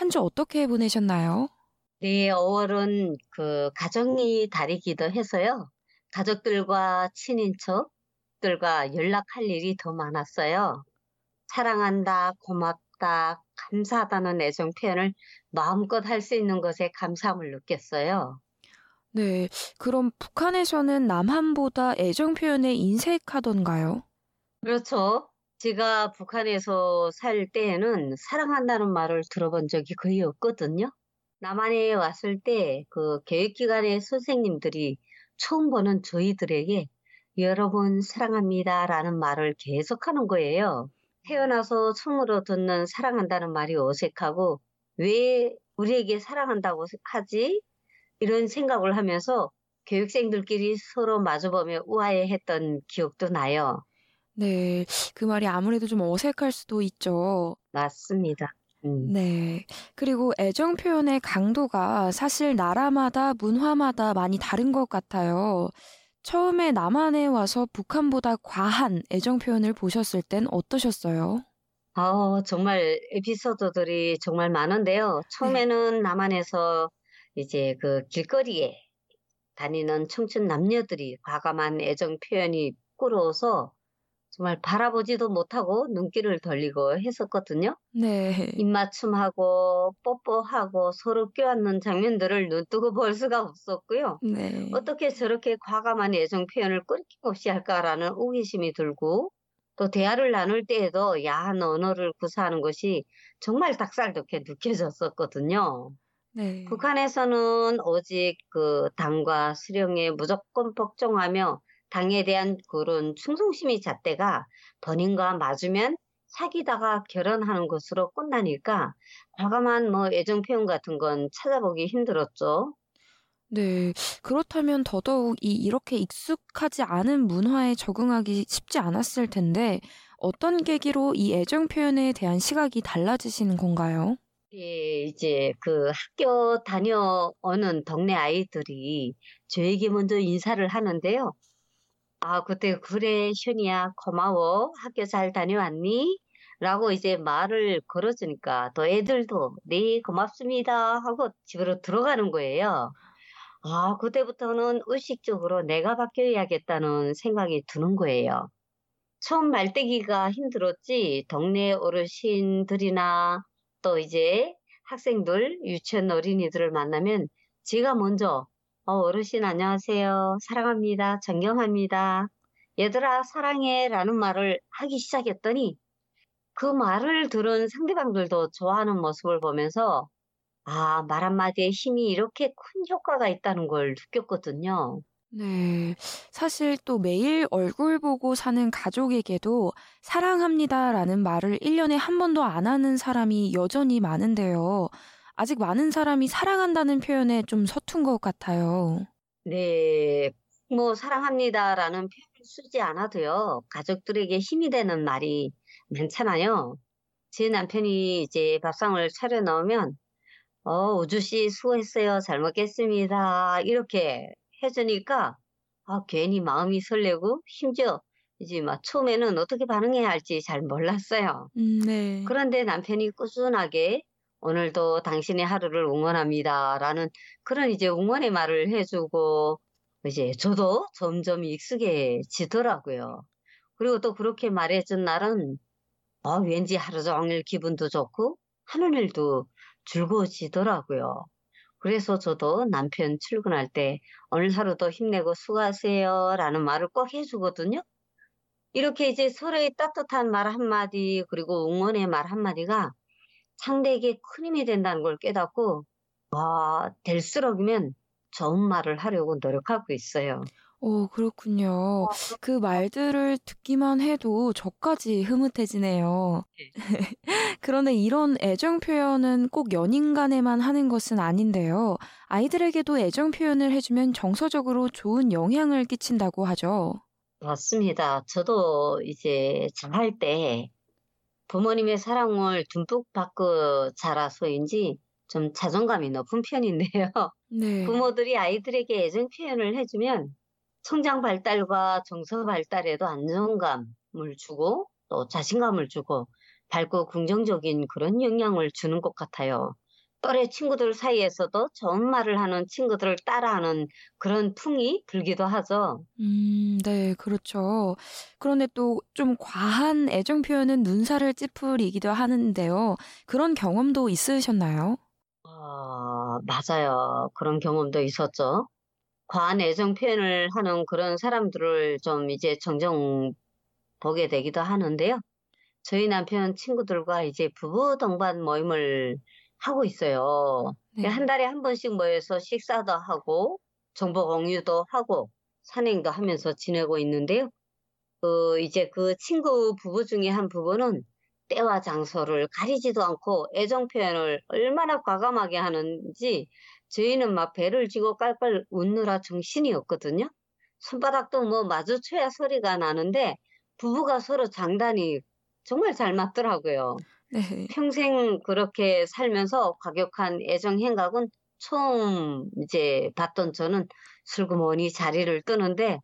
한 주 어떻게 보내셨나요? 네, 5월은 그 가정이 다르기도 해서요. 가족들과 친인척들과 연락할 일이 더 많았어요. 사랑한다, 고맙다, 감사하다는 애정 표현을 마음껏 할 수 있는 것에 감사함을 느꼈어요. 네. 그럼 북한에서는 남한보다 애정 표현에 인색하던가요? 그렇죠. 제가 북한에서 살 때에는 사랑한다는 말을 들어본 적이 거의 없거든요. 남한에 왔을 때 그 교육기관의 선생님들이 처음 보는 저희들에게 여러분 사랑합니다라는 말을 계속하는 거예요. 태어나서 처음으로 듣는 사랑한다는 말이 어색하고 왜 우리에게 사랑한다고 하지? 이런 생각을 하면서 교육생들끼리 서로 마주보며 우아해했던 기억도 나요. 네. 그 말이 아무래도 좀 어색할 수도 있죠. 맞습니다. 음. 네. 그리고 애정 표현의 강도가 사실 나라마다 문화마다 많이 다른 것 같아요. 처음에 남한에 와서 북한보다 과한 애정 표현을 보셨을 땐 어떠셨어요? 아, 정말 에피소드들이 정말 많은데요. 처음에는 남한에서 이제 그 길거리에 다니는 청춘 남녀들이 과감한 애정 표현이 부끄러워서 정말 바라보지도 못하고 눈길을 돌리고 했었거든요. 네. 입맞춤하고 뽀뽀하고 서로 껴안는 장면들을 눈뜨고 볼 수가 없었고요. 네. 어떻게 저렇게 과감한 애정 표현을 끊김없이 할까라는 호기심이 들고 또 대화를 나눌 때에도 야한 언어를 구사하는 것이 정말 닭살돋게 느껴졌었거든요. 네. 북한에서는 오직 그 당과 수령에 무조건 복종하며 당에 대한 그런 충성심이 잣대가 본인과 맞으면 사귀다가 결혼하는 것으로 끝나니까 과감한 뭐 애정 표현 같은 건 찾아보기 힘들었죠. 네. 그렇다면 더더욱 이 이렇게 익숙하지 않은 문화에 적응하기 쉽지 않았을 텐데 어떤 계기로 이 애정 표현에 대한 시각이 달라지시는 건가요? 예, 이제 그 학교 다녀오는 동네 아이들이 저에게 먼저 인사를 하는데요. 아, 그때 그래, 현이야, 고마워. 학교 잘 다녀왔니? 라고 이제 말을 걸어주니까 또 애들도 네, 고맙습니다. 하고 집으로 들어가는 거예요. 아, 그때부터는 의식적으로 내가 바뀌어야겠다는 생각이 드는 거예요. 처음 말대기가 힘들었지, 동네 어르신들이나 또 이제 학생들, 유치원 어린이들을 만나면 제가 먼저 어, 어르신 안녕하세요. 사랑합니다. 존경합니다. 얘들아 사랑해 라는 말을 하기 시작했더니 그 말을 들은 상대방들도 좋아하는 모습을 보면서 아, 말 한마디에 힘이 이렇게 큰 효과가 있다는 걸 느꼈거든요. 네. 사실 또 매일 얼굴 보고 사는 가족에게도 사랑합니다라는 말을 1년에 한 번도 안 하는 사람이 여전히 많은데요. 아직 많은 사람이 사랑한다는 표현에 좀 서툰 것 같아요. 네, 뭐 사랑합니다라는 표현을 쓰지 않아도요. 가족들에게 힘이 되는 말이 많잖아요. 제 남편이 이제 밥상을 차려 넣으면 어, 우주 씨 수고했어요. 잘 먹겠습니다. 이렇게 해주니까 아, 괜히 마음이 설레고 심지어 이제 막 처음에는 어떻게 반응해야 할지 잘 몰랐어요. 음, 네. 그런데 남편이 꾸준하게 오늘도 당신의 하루를 응원합니다. 라는 그런 이제 응원의 말을 해주고, 이제 저도 점점 익숙해지더라고요. 그리고 또 그렇게 말해준 날은, 어, 왠지 하루 종일 기분도 좋고, 하는 일도 즐거워지더라고요. 그래서 저도 남편 출근할 때 오늘 하루도 힘내고 수고하세요 라는 말을 꼭 해주거든요. 이렇게 이제 서로의 따뜻한 말 한마디, 그리고 응원의 말 한마디가 상대에게 큰 힘이 된다는 걸 깨닫고 와 될수록이면 좋은 말을 하려고 노력하고 있어요. 오, 그렇군요. 그 말들을 듣기만 해도 저까지 흐뭇해지네요. 네. 그런데 이런 애정 표현은 꼭 연인 간에만 하는 것은 아닌데요. 아이들에게도 애정 표현을 해주면 정서적으로 좋은 영향을 끼친다고 하죠. 맞습니다. 저도 이제 잘할 때 부모님의 사랑을 듬뿍 받고 자라서인지 좀 자존감이 높은 편인데요. 네. 부모들이 아이들에게 애정 표현을 해주면 성장 발달과 정서 발달에도 안정감을 주고 또 자신감을 주고 밝고 긍정적인 그런 영향을 주는 것 같아요. 또래 친구들 사이에서도 좋은 말을 하는 친구들을 따라하는 그런 풍이 불기도 하죠. 음, 네, 그렇죠. 그런데 또 좀 과한 애정 표현은 눈살을 찌푸리기도 하는데요. 그런 경험도 있으셨나요? 어, 맞아요. 그런 경험도 있었죠. 과한 애정 표현을 하는 그런 사람들을 좀 이제 정정 보게 되기도 하는데요. 저희 남편 친구들과 이제 부부 동반 모임을 하고 있어요. 네. 한 달에 한 번씩 모여서 식사도 하고 정보 공유도 하고 산행도 하면서 지내고 있는데요. 그 이제 그 친구 부부 중에 한 부부는 때와 장소를 가리지도 않고 애정 표현을 얼마나 과감하게 하는지 저희는 막 배를 쥐고 깔깔 웃느라 정신이 없거든요. 손바닥도 뭐 마주쳐야 소리가 나는데 부부가 서로 장단이 정말 잘 맞더라고요. 네. 평생 그렇게 살면서 과격한 애정 행각은 처음 이제 봤던 저는 슬그머니 자리를 뜨는데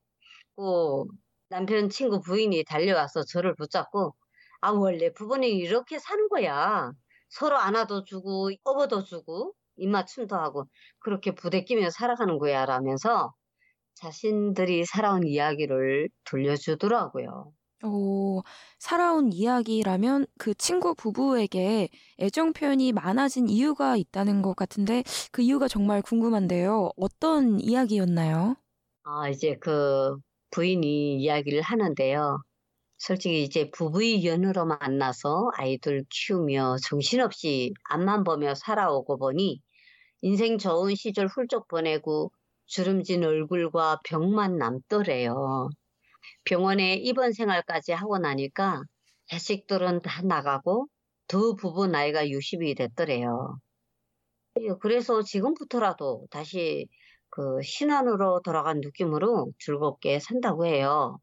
그 남편 친구 부인이 달려와서 저를 붙잡고 아 원래 부부는 이렇게 사는 거야. 서로 안아도 주고 업어도 주고 입맞춤도 하고 그렇게 부대끼며 살아가는 거야 라면서 자신들이 살아온 이야기를 들려주더라고요. 오, 살아온 이야기라면 그 친구 부부에게 애정 표현이 많아진 이유가 있다는 것 같은데 그 이유가 정말 궁금한데요. 어떤 이야기였나요? 아, 이제 그 부인이 이야기를 하는데요. 솔직히 이제 부부의 연으로 만나서 아이들 키우며 정신없이 앞만 보며 살아오고 보니 인생 좋은 시절 훌쩍 보내고 주름진 얼굴과 병만 남더래요. 병원에 입원 생활까지 하고 나니까 자식들은 다 나가고 두 부부 나이가 60이 됐더래요. 그래서 지금부터라도 다시 그 신혼으로 돌아간 느낌으로 즐겁게 산다고 해요.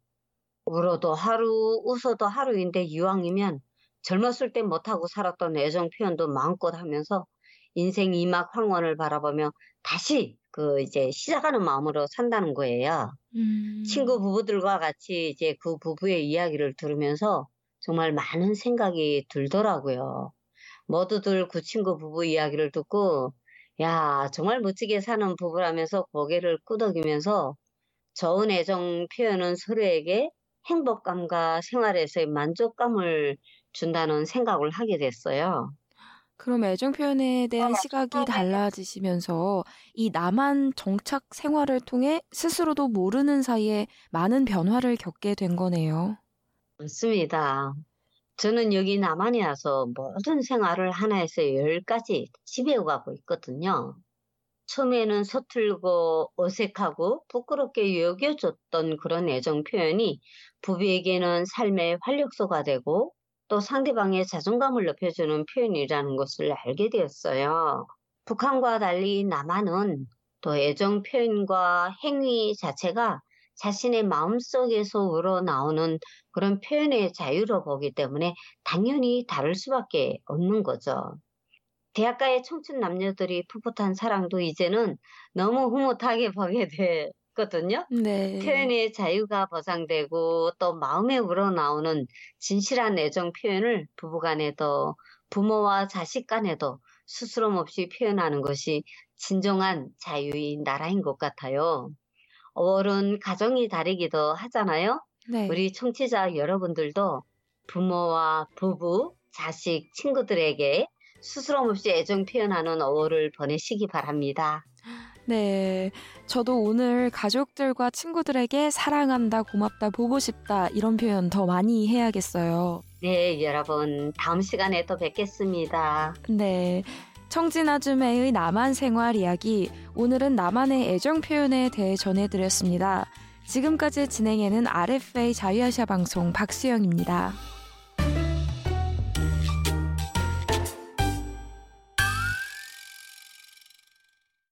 울어도 하루, 웃어도 하루인데 이왕이면 젊었을 때 못하고 살았던 애정 표현도 마음껏 하면서 인생 이막 황혼을 바라보며 다시 그 이제 시작하는 마음으로 산다는 거예요. 음. 친구 부부들과 같이 이제 그 부부의 이야기를 들으면서 정말 많은 생각이 들더라고요. 모두들 그 친구 부부 이야기를 듣고 야 정말 멋지게 사는 부부라면서 고개를 끄덕이면서 좋은 애정 표현은 서로에게 행복감과 생활에서의 만족감을 준다는 생각을 하게 됐어요. 그럼 애정 표현에 대한 시각이 달라지시면서 이 남한 정착 생활을 통해 스스로도 모르는 사이에 많은 변화를 겪게 된 거네요. 맞습니다. 저는 여기 남한에 와서 모든 생활을 하나에서 열까지 지배해가고 있거든요. 처음에는 서툴고 어색하고 부끄럽게 여겨졌던 그런 애정 표현이 부부에게는 삶의 활력소가 되고 또 상대방의 자존감을 높여주는 표현이라는 것을 알게 되었어요. 북한과 달리 남한은 또 애정 표현과 행위 자체가 자신의 마음속에서 우러나오는 그런 표현의 자유로 보기 때문에 당연히 다를 수밖에 없는 거죠. 대학가의 청춘 남녀들이 풋풋한 사랑도 이제는 너무 흐뭇하게 보게 돼 거든요. 네. 표현의 자유가 보장되고 또 마음에 우러나오는 진실한 애정 표현을 부부간에도 부모와 자식 간에도 스스럼 없이 표현하는 것이 진정한 자유의 나라인 것 같아요. 5월은 가정이 다르기도 하잖아요. 네. 우리 청취자 여러분들도 부모와 부부, 자식, 친구들에게 스스럼 없이 애정 표현하는 5월을 보내시기 바랍니다. 네. 저도 오늘 가족들과 친구들에게 사랑한다, 고맙다, 보고 싶다 이런 표현 더 많이 해야겠어요. 네, 여러분. 다음 시간에 또 뵙겠습니다. 네. 청진아줌매의 남한 생활 이야기. 오늘은 남한의 애정 표현에 대해 전해드렸습니다. 지금까지 진행에는 RFA 자유아시아 방송 박수영입니다.